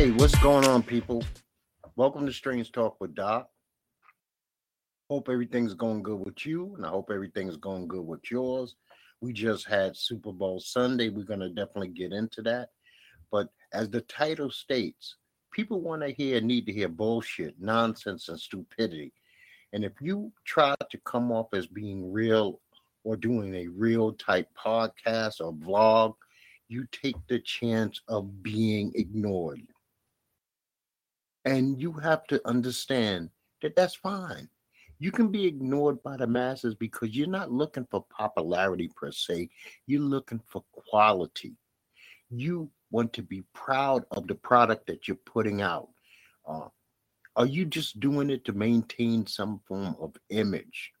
Hey, what's going on, people? Welcome to Strange Talk with Doc. Hope everything's going good with you, and I hope everything's going good with yours. We just had Super Bowl Sunday. We're going to definitely get into that. But as the title states, people want to hear, need to hear bullshit, nonsense, and stupidity. And if you try to come off as being real or doing a real type podcast or vlog, you take the chance of being ignored. And you have to understand that that's fine. You can be ignored by the masses because you're not looking for popularity per se. You're looking for quality. You want to be proud of the product that you're putting out. Uh, are you just doing it to maintain some form of image?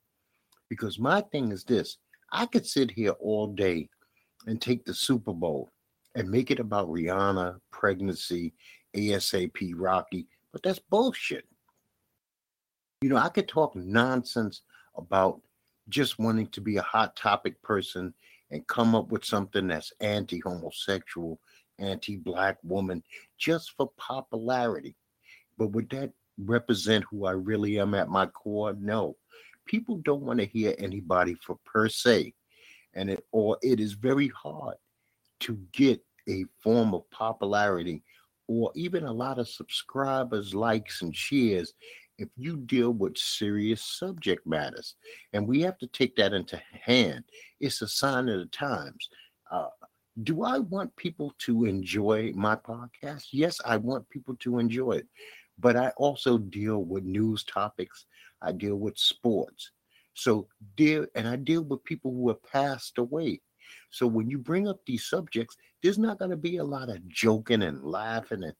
Because my thing is this I could sit here all day and take the Super Bowl and make it about Rihanna, pregnancy, ASAP Rocky, but that's bullshit. You know, I could talk nonsense about just wanting to be a hot topic person and come up with something that's anti homosexual, anti black woman, just for popularity. But would that represent who I really am at my core? No. People don't want to hear anybody for per se. And it or it is very hard to get a form of popularity or even a lot of subscribers, likes, and shares if you deal with serious subject matters. And we have to take that into hand. It's a sign of the times. Uh, do I want people to enjoy my podcast? Yes, I want people to enjoy it. But I also deal with news topics, I deal with sports. So deal and I deal with people who have passed away. So when you bring up these subjects, there's not going to be a lot of joking and laughing and,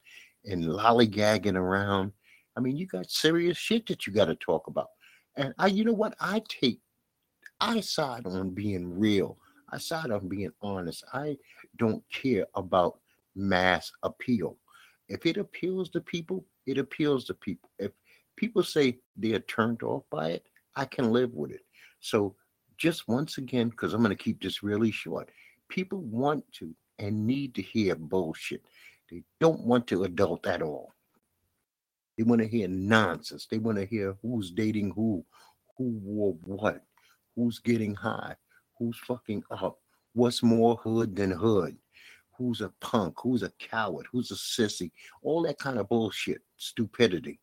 and lollygagging around. I mean, you got serious shit that you got to talk about. And I, you know what? I take, I side on being real. I side on being honest. I don't care about mass appeal. If it appeals to people, it appeals to people. If people say they are turned off by it, I can live with it. So just once again, because I'm going to keep this really short, people want to and need to hear bullshit. They don't want to adult at all. They want to hear nonsense. They want to hear who's dating who, who wore what, who's getting high, who's fucking up, what's more hood than hood, who's a punk, who's a coward, who's a sissy, all that kind of bullshit, stupidity.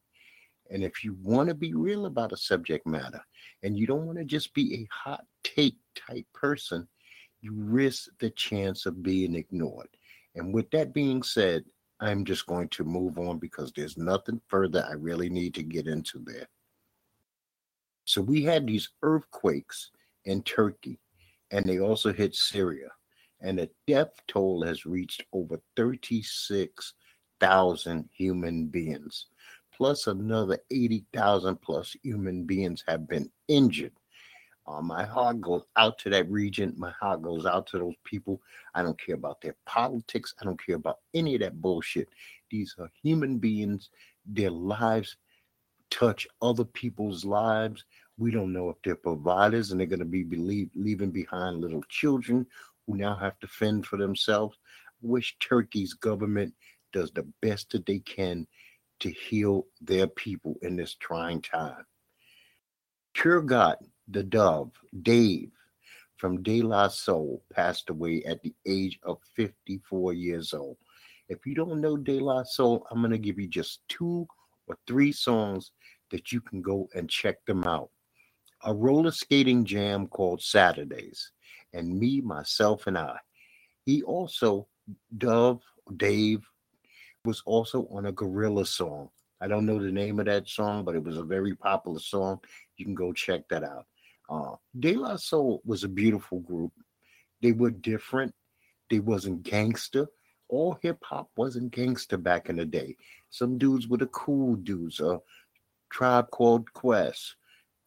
And if you want to be real about a subject matter and you don't want to just be a hot take type person, you risk the chance of being ignored. And with that being said, I'm just going to move on because there's nothing further I really need to get into there. So we had these earthquakes in Turkey, and they also hit Syria. And the death toll has reached over 36,000 human beings plus another 80,000 plus human beings have been injured. Uh, my heart goes out to that region. My heart goes out to those people. I don't care about their politics. I don't care about any of that bullshit. These are human beings. Their lives touch other people's lives. We don't know if they're providers and they're going to be believe, leaving behind little children who now have to fend for themselves. I wish Turkey's government does the best that they can to heal their people in this trying time. Trugoy, the dove, Dave from De La Soul, passed away at the age of 54 years old. If you don't know De La Soul, I'm going to give you just two or three songs that you can go and check them out. A roller skating jam called Saturdays, and me, myself, and I. He also, Dove, Dave, was also on a Gorillaz song. I don't know the name of that song, but it was a very popular song. You can go check that out. Uh, De La Soul was a beautiful group. They were different. They wasn't gangster. All hip hop wasn't gangster back in the day. Some dudes were the cool dudes. A uh, Tribe Called Quest,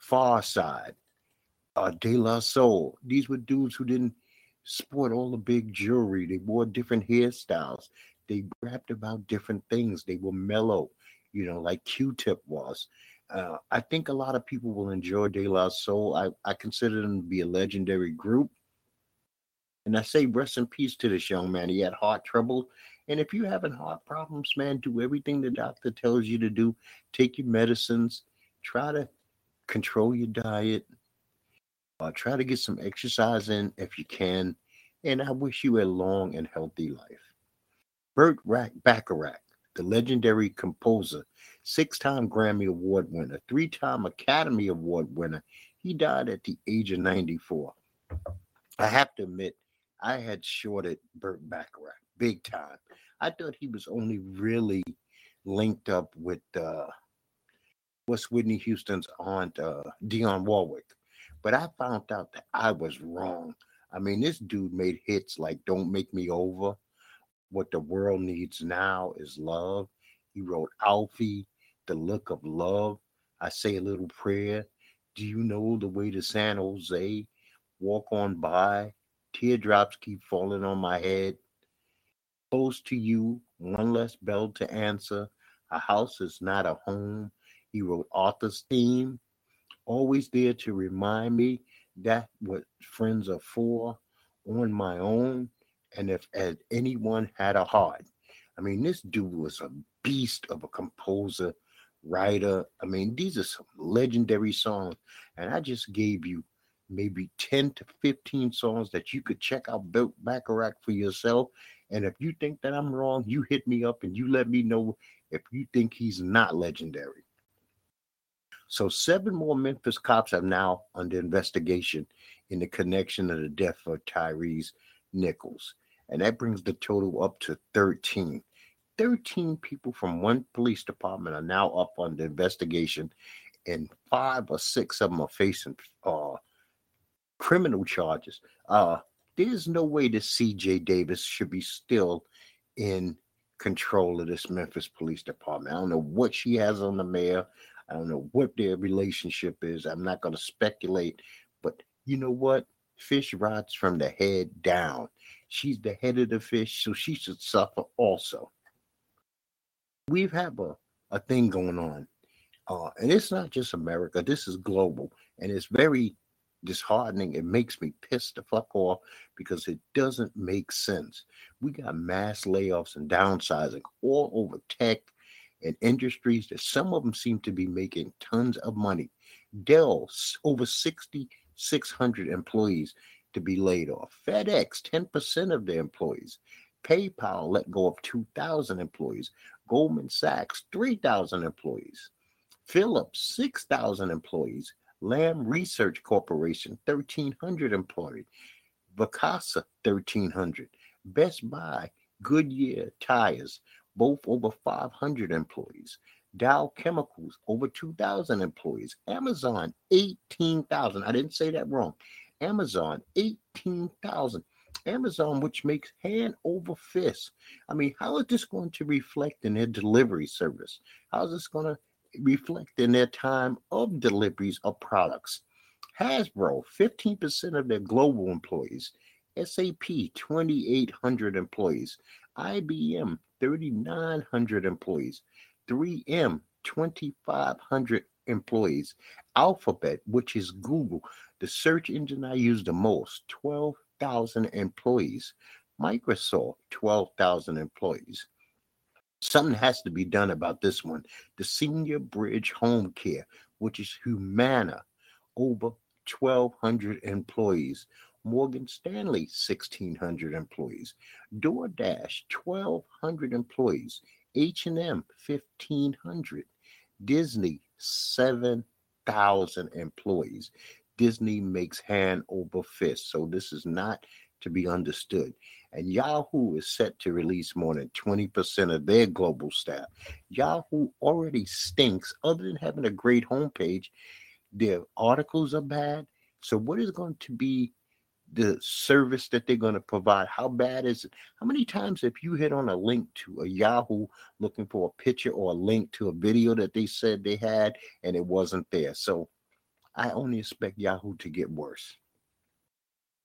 Pharcyde, uh, De La Soul. These were dudes who didn't sport all the big jewelry. They wore different hairstyles. They rapped about different things. They were mellow, you know, like Q-Tip was. Uh, I think a lot of people will enjoy De La Soul. I, I consider them to be a legendary group. And I say rest in peace to this young man. He had heart trouble. And if you're having heart problems, man, do everything the doctor tells you to do. Take your medicines. Try to control your diet. Uh, try to get some exercise in if you can. And I wish you a long and healthy life. Burt Bacharach, the legendary composer, six time Grammy Award winner, three time Academy Award winner, he died at the age of 94. I have to admit, I had shorted Burt Bacharach big time. I thought he was only really linked up with uh, what's Whitney Houston's aunt, uh, Dionne Warwick. But I found out that I was wrong. I mean, this dude made hits like Don't Make Me Over. What the world needs now is love. He wrote Alfie, The Look of Love. I say a little prayer. Do you know the way to San Jose? Walk on by. Teardrops keep falling on my head. Close to you, one less bell to answer. A house is not a home. He wrote Arthur's theme, always there to remind me that what friends are for on my own. And if as anyone had a heart, I mean, this dude was a beast of a composer, writer. I mean, these are some legendary songs. And I just gave you maybe 10 to 15 songs that you could check out Burt Bacharach for yourself. And if you think that I'm wrong, you hit me up and you let me know if you think he's not legendary. So, seven more Memphis cops are now under investigation in the connection of the death of Tyrese Nichols. And that brings the total up to 13. 13 people from one police department are now up under investigation, and five or six of them are facing uh, criminal charges. Uh, there's no way that CJ Davis should be still in control of this Memphis Police Department. I don't know what she has on the mayor. I don't know what their relationship is. I'm not going to speculate, but you know what? Fish rots from the head down. She's the head of the fish, so she should suffer also. We've had a, a thing going on, uh, and it's not just America. This is global, and it's very disheartening. It makes me piss the fuck off because it doesn't make sense. We got mass layoffs and downsizing all over tech and industries that some of them seem to be making tons of money. Dell, over 6,600 employees to be laid off. FedEx, 10% of their employees. PayPal let go of 2,000 employees. Goldman Sachs, 3,000 employees. Philips, 6,000 employees. Lam Research Corporation, 1,300 employees. Vacasa, 1,300. Best Buy, Goodyear Tires, both over 500 employees. Dow Chemicals, over 2,000 employees. Amazon, 18,000. I didn't say that wrong. Amazon, 18,000. Amazon, which makes hand over fist. I mean, how is this going to reflect in their delivery service? How is this going to reflect in their time of deliveries of products. Hasbro, 15% of their global employees. SAP, 2,800 employees. IBM, 3,900 employees. 3M, 2,500 employees. Alphabet, which is Google, the search engine I use the most, 12,000 employees. Microsoft, 12,000 employees. Something has to be done about this one. The Senior Bridge Home Care, which is Humana, over 1,200 employees. Morgan Stanley, 1,600 employees. DoorDash, 1,200 employees. H&M, 1,500. Disney, 7,000 employees. Disney makes hand over fist. So this is not to be understood. And Yahoo is set to release more than 20% of their global staff. Yahoo already stinks, other than having a great homepage. Their articles are bad. So, what is going to be the service that they're going to provide. How bad is it? How many times have you hit on a link to a Yahoo looking for a picture or a link to a video that they said they had and it wasn't there? So I only expect Yahoo to get worse.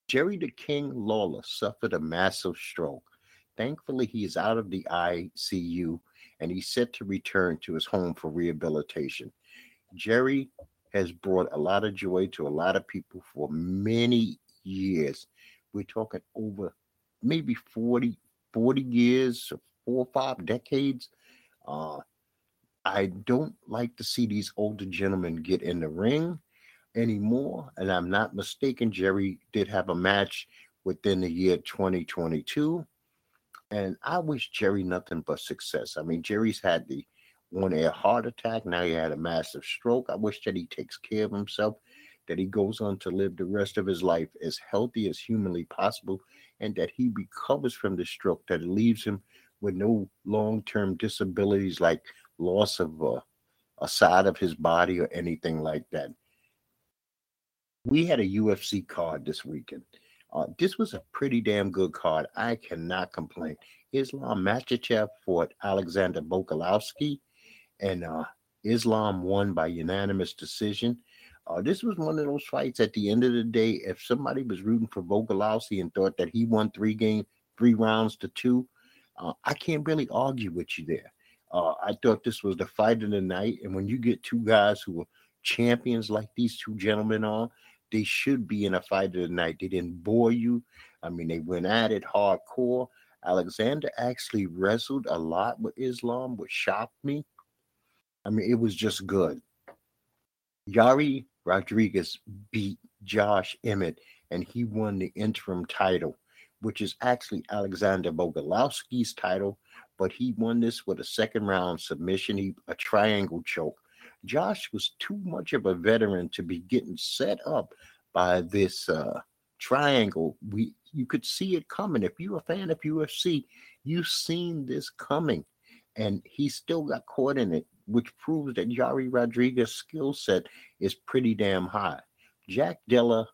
Jerry the King Lawler suffered a massive stroke. Thankfully, he is out of the ICU and he's set to return to his home for rehabilitation. Jerry has brought a lot of joy to a lot of people for many years. We're talking over maybe 40, 40 years, four or five decades. Uh, I don't like to see these older gentlemen get in the ring anymore. And I'm not mistaken, Jerry did have a match within the year 2022. And I wish Jerry nothing but success. I mean, Jerry's had the one air heart attack. Now he had a massive stroke. I wish that he takes care of himself that he goes on to live the rest of his life as healthy as humanly possible, and that he recovers from the stroke, that leaves him with no long term disabilities like loss of uh, a side of his body or anything like that. We had a UFC card this weekend. Uh, this was a pretty damn good card. I cannot complain. Islam Makhachev fought Alexander Volkanovski, and uh, Islam won by unanimous decision. Uh, this was one of those fights. At the end of the day, if somebody was rooting for Volkanovski and thought that he won three game, three rounds to two, uh, I can't really argue with you there. Uh, I thought this was the fight of the night, and when you get two guys who are champions like these two gentlemen are, they should be in a fight of the night. They didn't bore you. I mean, they went at it hardcore. Alexander actually wrestled a lot with Islam, which shocked me. I mean, it was just good. Yair Rodriguez beat Josh Emmett and he won the interim title, which is actually Alexander Volkanovski's title, but he won this with a second round submission, he, a triangle choke. Josh was too much of a veteran to be getting set up by this uh, triangle. We you could see it coming. If you're a fan of UFC, you've seen this coming, and he still got caught in it which proves that Yair Rodriguez's skill set is pretty damn high. Jack Della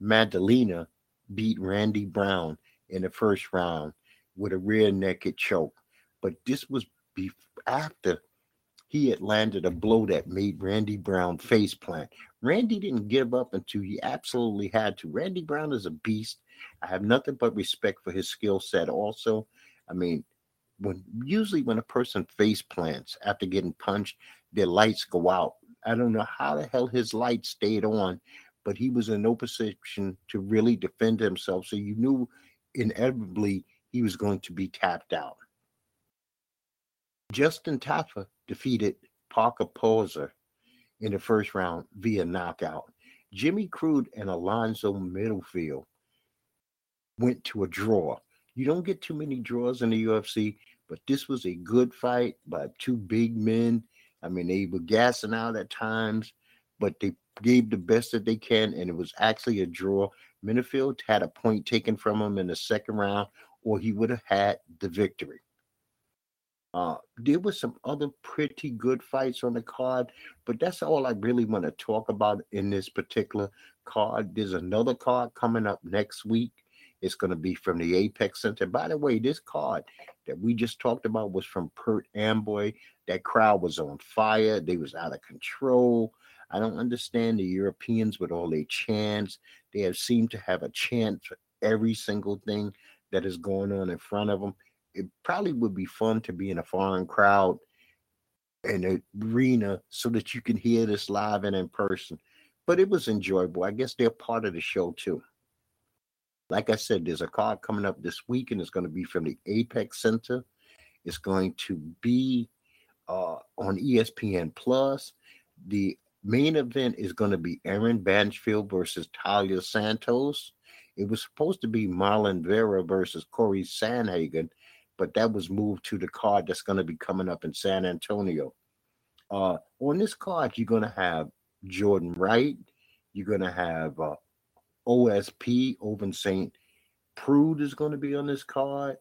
Maddalena beat Randy Brown in the first round with a rear naked choke. But this was be after he had landed a blow that made Randy Brown face plant. Randy didn't give up until he absolutely had to. Randy Brown is a beast. I have nothing but respect for his skill set also. I mean, when usually when a person face plants after getting punched, their lights go out. I don't know how the hell his light stayed on, but he was in no position to really defend himself. So you knew inevitably he was going to be tapped out. Justin Tafa defeated Parker Porter in the first round via knockout. Jimmy Crute and Alonzo Menifield went to a draw. You don't get too many draws in the UFC. But this was a good fight by two big men. I mean, they were gassing out at times, but they gave the best that they can, and it was actually a draw. Menifield had a point taken from him in the second round, or he would have had the victory. Uh, there were some other pretty good fights on the card, but that's all I really want to talk about in this particular card. There's another card coming up next week. It's going to be from the Apex Center. By the way, this card that we just talked about was from Perth Amboy. That crowd was on fire. They was out of control. I don't understand the Europeans with all their chants. They have seemed to have a chant for every single thing that is going on in front of them. It probably would be fun to be in a foreign crowd in an arena so that you can hear this live and in person. But it was enjoyable. I guess they're part of the show too. Like I said, there's a card coming up this week, and it's going to be from the Apex Center. It's going to be uh, on ESPN Plus. The main event is going to be Erin Blanchfield versus Taila Santos. It was supposed to be Marlon Vera versus Corey Sandhagen, but that was moved to the card that's going to be coming up in San Antonio. Uh, on this card, you're going to have Jordan Wright. You're going to have uh, OSP, Ovince St. Preux is going to be on this card.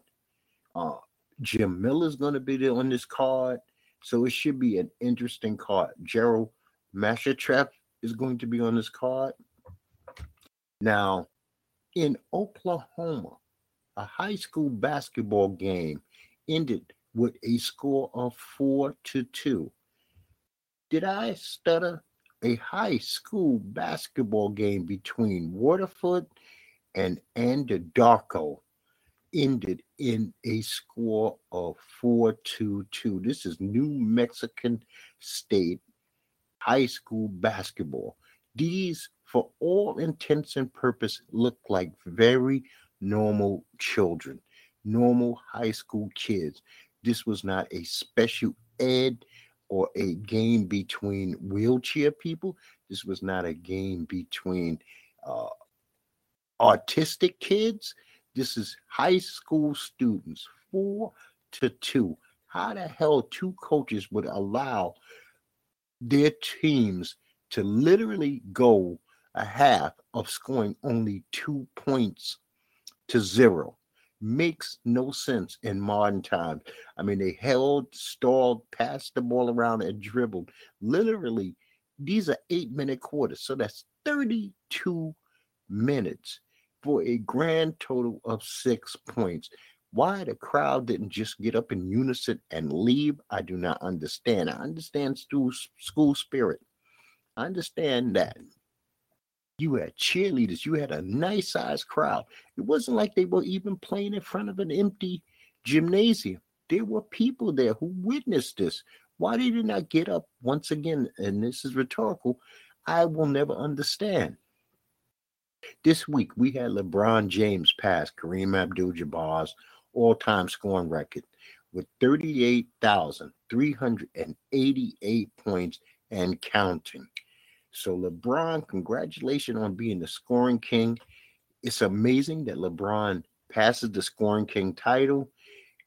Uh, Jim Miller is going to be there on this card. So it should be an interesting card. Gerald Meerschaert is going to be on this card. Now, in Oklahoma, a high school basketball game ended with a score of four to two. Did I stutter? A high school basketball game between Waterford and Anadarko ended in a score of 4 to 2. This is New Mexican State high school basketball. These, for all intents and purpose, look like very normal children, normal high school kids. This was not a special ed or a game between wheelchair people. This was not a game between uh, autistic kids. This is high school students, four to two. How the hell two coaches would allow their teams to literally go a half of scoring only two points to zero? Makes no sense in modern times. I mean, they held, stalled, passed the ball around, and dribbled. Literally, these are eight minute quarters. So that's 32 minutes for a grand total of six points. Why the crowd didn't just get up in unison and leave, I do not understand. I understand school, school spirit. I understand that. You had cheerleaders, you had a nice sized crowd. It wasn't like they were even playing in front of an empty gymnasium. There were people there who witnessed this. Why did they not get up once again? And this is rhetorical. I will never understand. This week, we had LeBron James pass Kareem Abdul Jabbar's all time scoring record with 38,388 points and counting. So, LeBron, congratulations on being the scoring king. It's amazing that LeBron passes the scoring king title.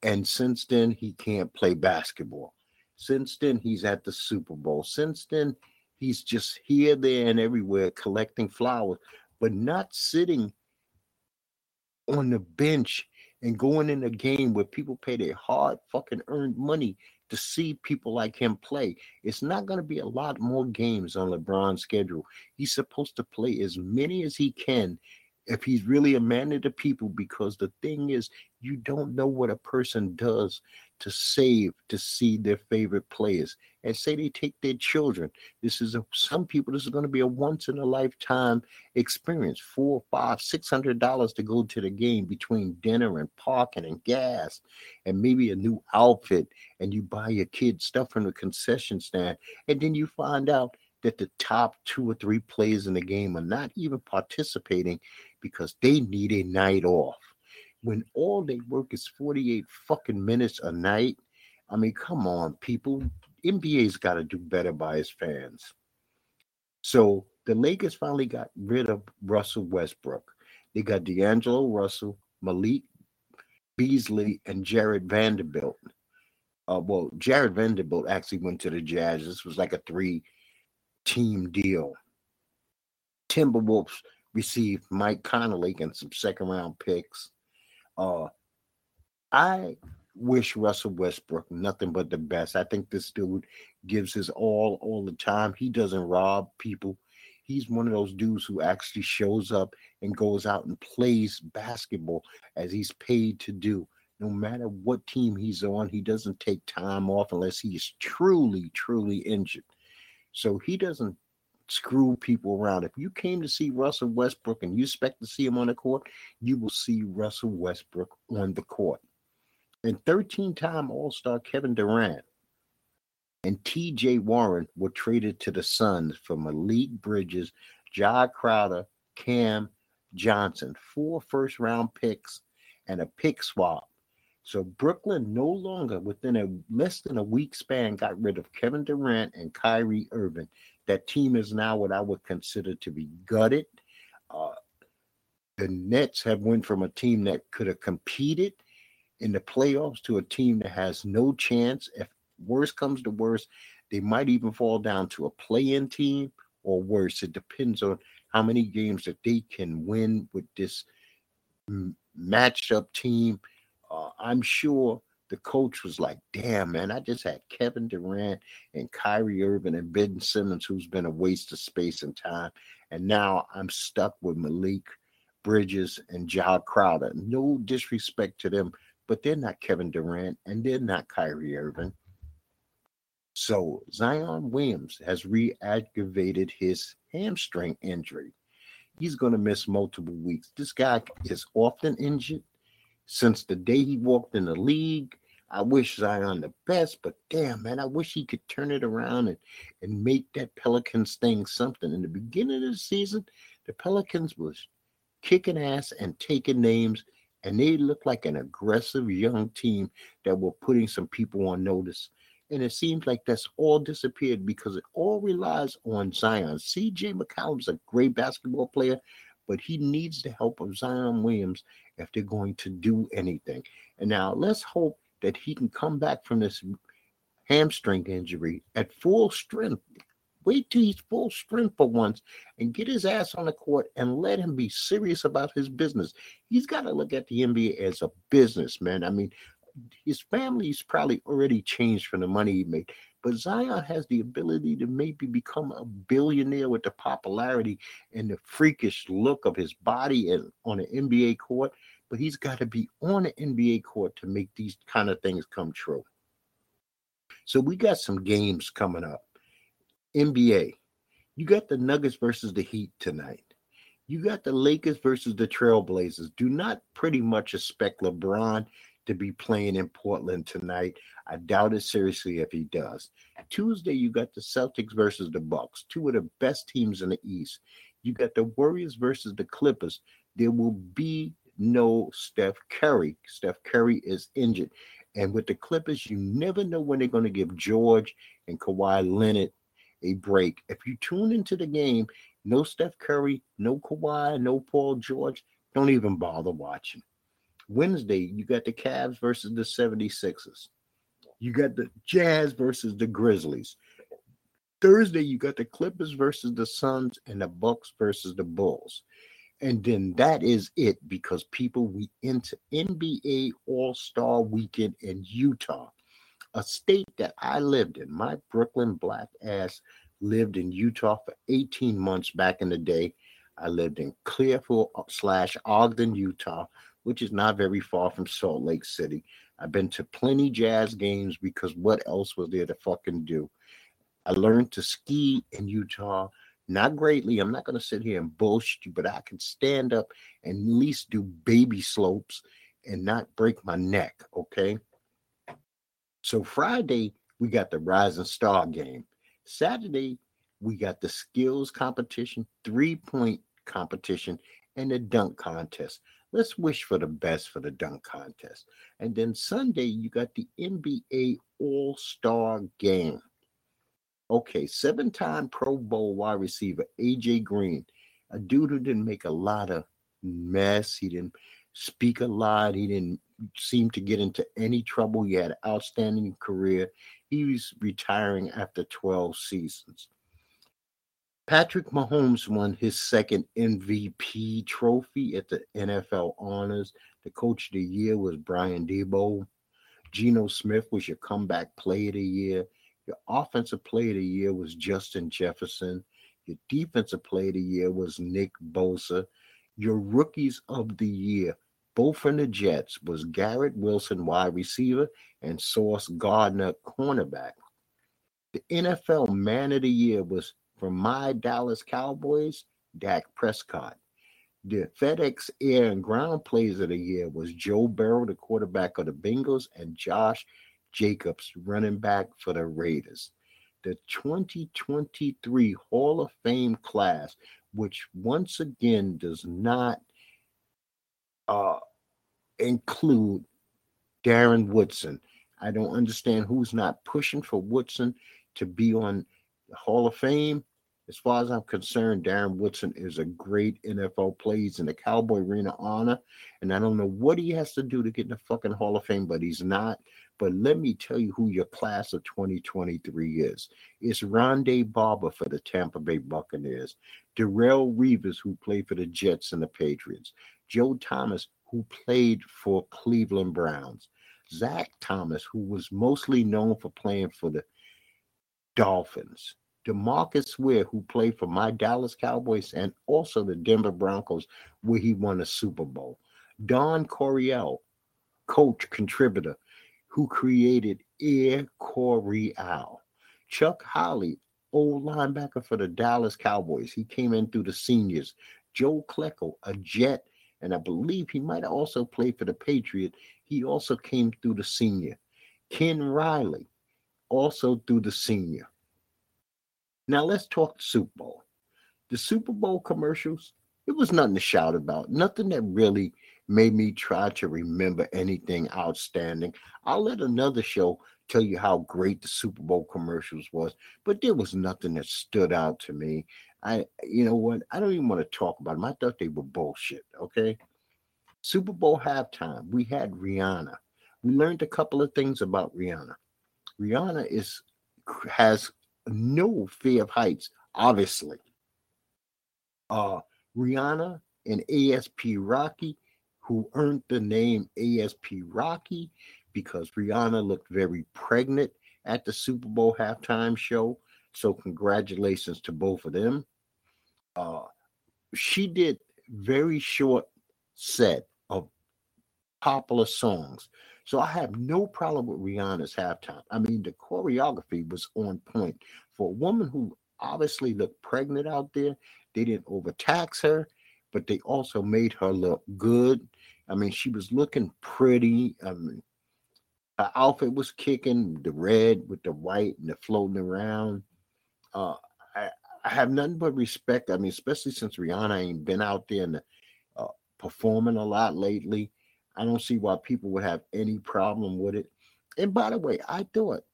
And since then, he can't play basketball. Since then, he's at the Super Bowl. Since then, he's just here, there, and everywhere collecting flowers but not sitting on the bench and going in a game where people pay their hard fucking earned money to see people like him play. It's not going to be a lot more games on LeBron's schedule. He's supposed to play as many as he can if he's really a man of the people because the thing is you don't know what a person does to save to see their favorite players and say they take their children this is a some people this is going to be a once in a lifetime experience four five six hundred dollars to go to the game between dinner and parking and gas and maybe a new outfit and you buy your kid stuff from the concession stand and then you find out that the top two or three players in the game are not even participating because they need a night off. When all they work is 48 fucking minutes a night, I mean, come on, people. NBA's got to do better by its fans. So the Lakers finally got rid of Russell Westbrook. They got D'Angelo Russell, Malik Beasley, and Jarred Vanderbilt. Uh, well, Jarred Vanderbilt actually went to the Jazz. This was like a three team deal. Timberwolves received Mike Conley and some second round picks. Uh, I wish Russell Westbrook nothing but the best. I think this dude gives his all all the time. He doesn't rob people. He's one of those dudes who actually shows up and goes out and plays basketball as he's paid to do. No matter what team he's on, he doesn't take time off unless he is truly, truly injured. So he doesn't screw people around. If you came to see Russell Westbrook and you expect to see him on the court, you will see Russell Westbrook on the court. And 13 time All Star Kevin Durant and TJ Warren were traded to the Suns for Malik Bridges, Jae Crowder, Cam Johnson, four first round picks, and a pick swap. So Brooklyn no longer within a less than a week span got rid of Kevin Durant and Kyrie Irving. That team is now what I would consider to be gutted. Uh, the Nets have went from a team that could have competed in the playoffs to a team that has no chance. If worse comes to worse, they might even fall down to a play-in team or worse. It depends on how many games that they can win with this matched up team. Uh, I'm sure the coach was like, damn, man, I just had Kevin Durant and Kyrie Irving and Ben Simmons, who's been a waste of space and time. And now I'm stuck with Malik Bridges and Jae Crowder. No disrespect to them, but they're not Kevin Durant and they're not Kyrie Irving. So Zion Williams has re-aggravated his hamstring injury. He's going to miss multiple weeks. This guy is often injured since the day he walked in the league. I wish Zion the best, but damn, man, I wish he could turn it around and, and make that Pelicans thing something. In the beginning of the season, the Pelicans was kicking ass and taking names, and they looked like an aggressive young team that were putting some people on notice. And it seems like that's all disappeared because it all relies on Zion. CJ McCollum's a great basketball player, but he needs the help of Zion Williams if they're going to do anything. And now let's hope that he can come back from this hamstring injury at full strength. Wait till he's full strength for once and get his ass on the court and let him be serious about his business. He's got to look at the NBA as a business, man. I mean, his family's probably already changed from the money he made. But Zion has the ability to maybe become a billionaire with the popularity and the freakish look of his body and on an NBA court. But he's got to be on the NBA court to make these kind of things come true. So we got some games coming up. NBA, you got the Nuggets versus the Heat tonight. You got the Lakers versus the Trailblazers. Do not pretty much expect LeBron to be playing in Portland tonight. I doubt it seriously if he does. Tuesday, you got the Celtics versus the Bucks, two of the best teams in the East. You got the Warriors versus the Clippers. There will be no Steph Curry. Steph Curry is injured. And with the Clippers, you never know when they're going to give George and Kawhi Leonard a break. If you tune into the game, no Steph Curry, no Kawhi, no Paul George, don't even bother watching. Wednesday, you got the Cavs versus the 76ers. You got the Jazz versus the Grizzlies. Thursday, you got the Clippers versus the Suns and the Bucks versus the Bulls. And then that is it because people, we into NBA All Star weekend in Utah, a state that I lived in. My Brooklyn black ass lived in Utah for 18 months back in the day. I lived in Clearfield uh, slash Ogden, Utah, which is not very far from Salt Lake City. I've been to plenty jazz games because what else was there to fucking do? I learned to ski in Utah, not greatly. I'm not going to sit here and bullshit you, but I can stand up and at least do baby slopes and not break my neck. Okay. So Friday, we got the Rising Star game. Saturday, we got the skills competition, three point competition, and the dunk contest. Let's wish for the best for the dunk contest. And then Sunday, you got the NBA All Star game. Okay, seven time Pro Bowl wide receiver, AJ Green, a dude who didn't make a lot of mess. He didn't speak a lot. He didn't seem to get into any trouble. He had an outstanding career. He was retiring after 12 seasons. Patrick Mahomes won his second MVP trophy at the NFL Honors. The coach of the year was Brian Daboll. Geno Smith was your comeback player of the year. Your offensive player of the year was Justin Jefferson. Your defensive player of the year was Nick Bosa. Your rookies of the year, both from the Jets, was Garrett Wilson, wide receiver, and Sauce Gardner, cornerback. The NFL man of the year was from my Dallas Cowboys, Dak Prescott. The FedEx Air and Ground Plays of the Year was Joe Burrow, the quarterback of the Bengals, and Josh Jacobs, running back for the Raiders. The 2023 Hall of Fame class, which once again does not uh, include Darren Woodson. I don't understand who's not pushing for Woodson to be on the Hall of Fame. As far as I'm concerned, Darren Woodson is a great NFL player. He's in the Cowboy Arena honor. And I don't know what he has to do to get in the fucking Hall of Fame, but he's not. But let me tell you who your class of 2023 is. It's Rondé Barber for the Tampa Bay Buccaneers, Darrelle Revis, who played for the Jets and the Patriots, Joe Thomas, who played for Cleveland Browns. Zach Thomas, who was mostly known for playing for the Dolphins. Demarcus Ware, who played for my Dallas Cowboys and also the Denver Broncos, where he won a Super Bowl. Don Coryell, coach, contributor, who created Air Coryell. Chuck Howley, old linebacker for the Dallas Cowboys. He came in through the seniors. Joe Klecko, a Jet, and I believe he might have also played for the Patriot. He also came through the senior. Ken Riley, also through the senior. Now let's talk Super Bowl. The Super Bowl commercials, it was nothing to shout about, nothing that really made me try to remember anything outstanding. I'll let another show tell you how great the Super Bowl commercials was, but there was nothing that stood out to me. I, you know what? I don't even want to talk about them. I thought they were bullshit. Okay. Super Bowl halftime, we had Rihanna. We learned a couple of things about Rihanna. Rihanna is has no fear of heights, obviously. Uh, Rihanna and ASAP Rocky, who earned the name ASAP Rocky because Rihanna looked very pregnant at the Super Bowl halftime show. So, congratulations to both of them. Uh, she did very short set of popular songs. So I have no problem with Rihanna's halftime. I mean, the choreography was on point for a woman who obviously looked pregnant out there. They didn't overtax her, but they also made her look good. I mean, she was looking pretty. I mean, her outfit was kicking the red with the white and the floating around. Uh, I, I have nothing but respect. I mean, especially since Rihanna ain't been out there and uh, performing a lot lately. I don't see why people would have any problem with it. And by the way, I thought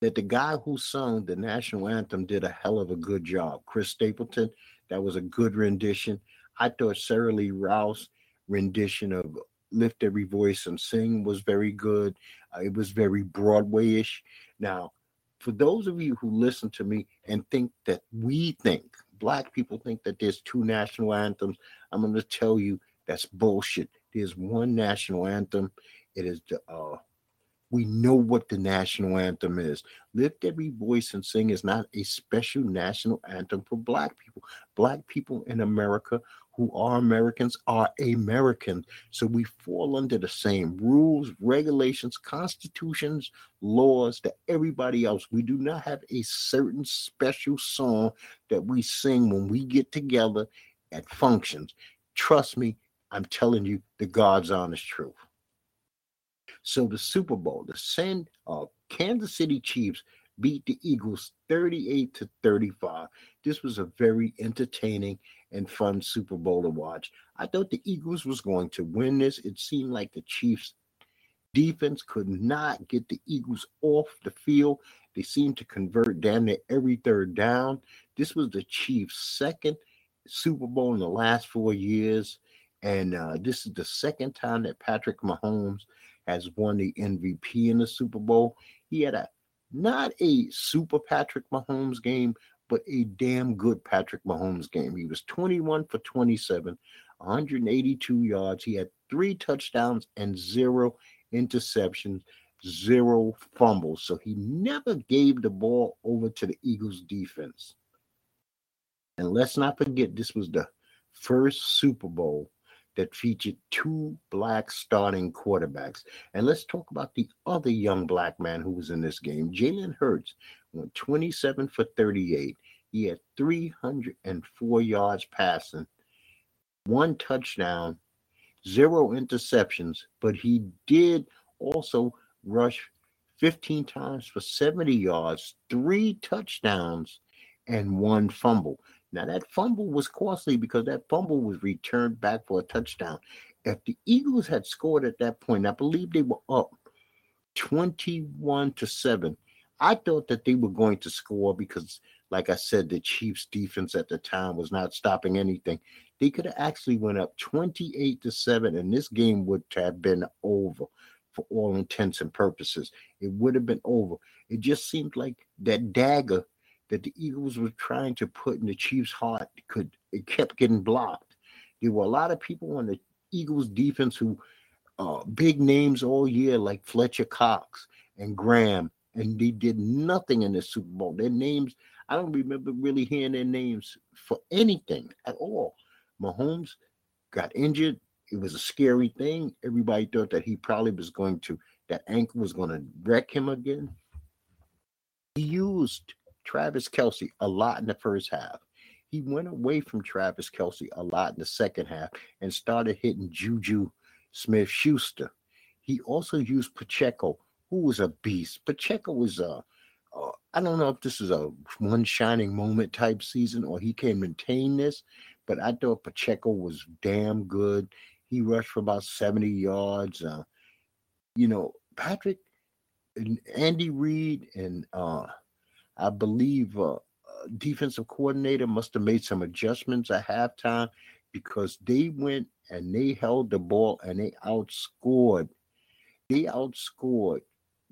that the guy who sung the national anthem did a hell of a good job. Chris Stapleton, that was a good rendition. I thought Sheryl Lee Ralph rendition of Lift Every Voice and Sing was very good. Uh, it was very Broadway-ish. Now, for those of you who listen to me and think that we think, black people think that there's two national anthems, I'm going to tell you that's bullshit. There's one national anthem. It is the uh, we know what the national anthem is. Lift Every Voice and Sing is not a special national anthem for Black people. Black people in America who are Americans are Americans. So we fall under the same rules, regulations, constitutions, laws that everybody else. We do not have a certain special song that we sing when we get together at functions. Trust me, I'm telling you the God's honest truth. So the Super Bowl, the San uh, Kansas City Chiefs beat the Eagles 38 to 35. This was a very entertaining and fun Super Bowl to watch. I thought the Eagles was going to win this. It seemed like the Chiefs defense could not get the Eagles off the field. They seemed to convert damn near every third down. This was the Chiefs' second Super Bowl in the last four years. And uh, this is the second time that Patrick Mahomes has won the MVP in the Super Bowl. He had a not a super Patrick Mahomes game, but a damn good Patrick Mahomes game. He was 21 for 27, 182 yards. He had three touchdowns and zero interceptions, zero fumbles. So he never gave the ball over to the Eagles defense. And let's not forget, this was the first Super Bowl that featured two black starting quarterbacks. And let's talk about the other young black man who was in this game. Jalen Hurts went 27 for 38. He had 304 yards passing, one touchdown, zero interceptions, but he did also rush 15 times for 70 yards, three touchdowns, and one fumble. Now that fumble was costly because that fumble was returned back for a touchdown. If the Eagles had scored at that point, I believe they were up 21 to 7. I thought that they were going to score because, like I said, the Chiefs' defense at the time was not stopping anything. They could have actually went up 28 to 7, and this game would have been over for all intents and purposes. It would have been over. It just seemed like that dagger that the Eagles were trying to put in the Chiefs' heart could it kept getting blocked. There were a lot of people on the Eagles defense who uh, big names all year like Fletcher Cox and Graham, and they did nothing in the Super Bowl. Their names, I don't remember really hearing their names for anything at all. Mahomes got injured. It was a scary thing. Everybody thought that he probably was going to, that ankle was going to wreck him again. He used Travis Kelce a lot in the first half. He went away from Travis Kelce a lot in the second half and started hitting Juju Smith Schuster. He also used Pacheco, who was a beast. Pacheco was I don't know if this is a one shining moment type season or he can maintain this, but I thought Pacheco was damn good. He rushed for about 70 yards. Uh, you know, Patrick and Andy Reid and uh, I believe uh, defensive coordinator must have made some adjustments at halftime because they went and they held the ball and they outscored. They outscored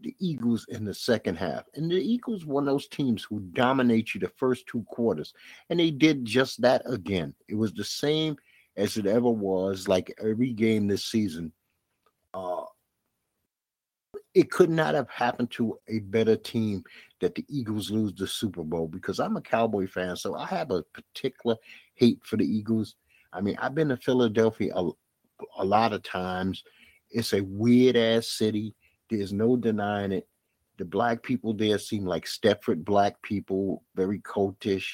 the Eagles in the second half. And the Eagles one of those teams who dominate you the first two quarters. And they did just that again. It was the same as it ever was, like every game this season. Uh, it could not have happened to a better team that the Eagles lose the Super Bowl because I'm a Cowboy fan, so I have a particular hate for the Eagles. I mean, I've been to Philadelphia a, a lot of times. It's a weird ass city. There's no denying it. The black people there seem like Stepford black people, very cultish.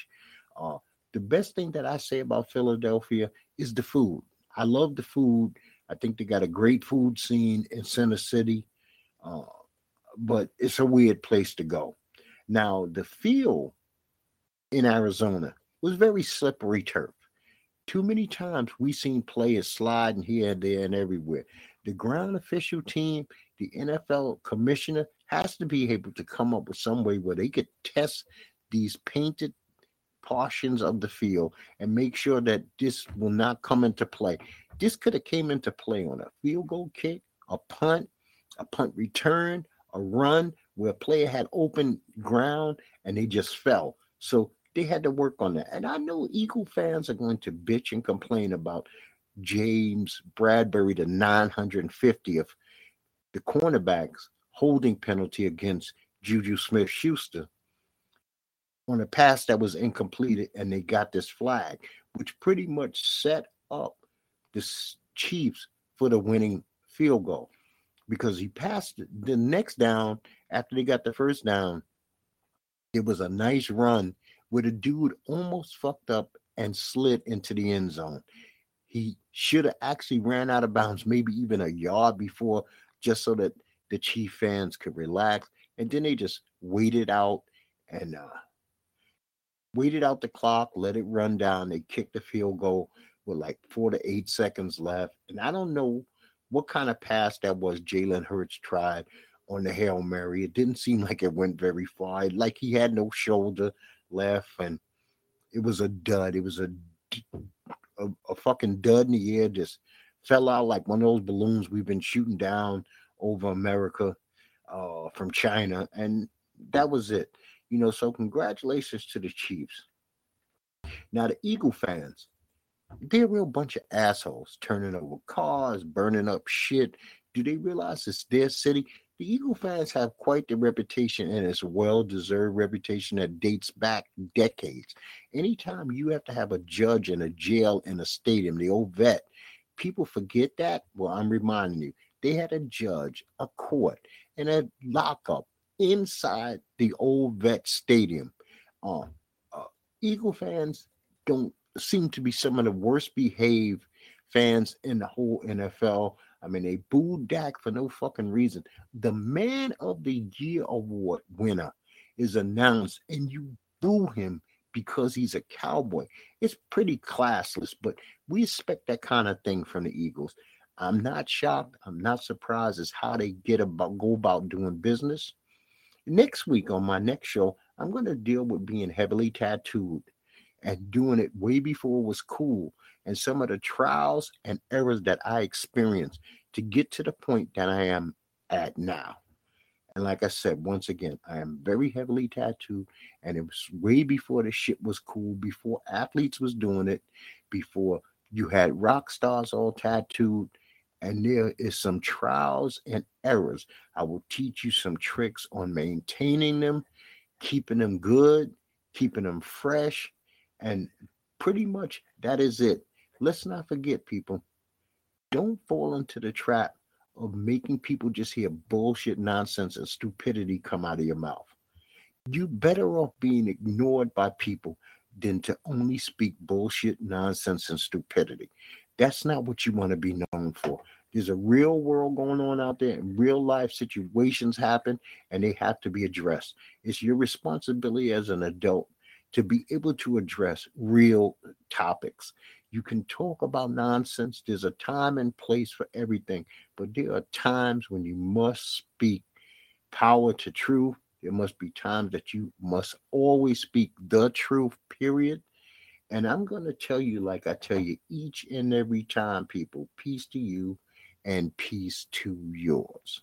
Uh, the best thing that I say about Philadelphia is the food. I love the food. I think they got a great food scene in Center City. Uh, but it's a weird place to go. Now, the field in Arizona was very slippery turf. Too many times we seen players sliding here, and there, and everywhere. The ground official team, the NFL commissioner, has to be able to come up with some way where they could test these painted portions of the field and make sure that this will not come into play. This could have came into play on a field goal kick, a punt, a punt return, a run where a player had open ground and they just fell. So they had to work on that. And I know Eagle fans are going to bitch and complain about James Bradberry, the 950th, the cornerbacks holding penalty against Juju Smith Schuster on a pass that was incomplete, and they got this flag, which pretty much set up the Chiefs for the winning field goal because he passed the next down after they got the first down. It was a nice run where the dude almost fucked up and slid into the end zone. He should have actually ran out of bounds, maybe even a yard before, just so that the Chief fans could relax. And then they just waited out and uh, waited out the clock, let it run down. They kicked the field goal with like four to eight seconds left. And I don't know what kind of pass that was Jalen Hurts tried on the Hail Mary. It didn't seem like it went very far. Like he had no shoulder left, and it was a dud. It was a a, a fucking dud in the air. Just fell out like one of those balloons we've been shooting down over America uh, from China, and that was it. You know, so congratulations to the Chiefs. Now the Eagle fans, they're a real bunch of assholes turning over cars, burning up shit. Do they realize it's their city? The Eagle fans have quite the reputation, and it's a well deserved reputation that dates back decades. Anytime you have to have a judge in a jail in a stadium, the old vet, people forget that. Well, I'm reminding you, they had a judge, a court, and a lockup inside the old vet stadium. Uh, uh, Eagle fans don't seem to be some of the worst behaved fans in the whole NFL. I mean, they booed Dak for no fucking reason. The Man of the Year award winner is announced, and you boo him because he's a cowboy. It's pretty classless, but we expect that kind of thing from the Eagles. I'm not shocked. I'm not surprised as how they get about go about doing business. Next week on my next show, I'm going to deal with being heavily tattooed and doing it way before it was cool and some of the trials and errors that I experienced to get to the point that I am at now. And like I said, once again, I am very heavily tattooed, and it was way before the shit was cool, before athletes was doing it, before You had rock stars all tattooed, and there is some trials and errors. I will teach you some tricks on maintaining them, keeping them good, keeping them fresh, and pretty much that is it. Let's not forget, people, don't fall into the trap of making people just hear bullshit, nonsense, and stupidity come out of your mouth. You're better off being ignored by people than to only speak bullshit, nonsense, and stupidity. That's not what you want to be known for. There's a real world going on out there, and real life situations happen, and they have to be addressed. It's your responsibility as an adult to be able to address real uh, topics. You can talk about nonsense. There's a time and place for everything, but there are times when you must speak power to truth. There must be times that you must always speak the truth, period. And I'm going to tell you, like I tell you each and every time, people, peace to you and peace to yours.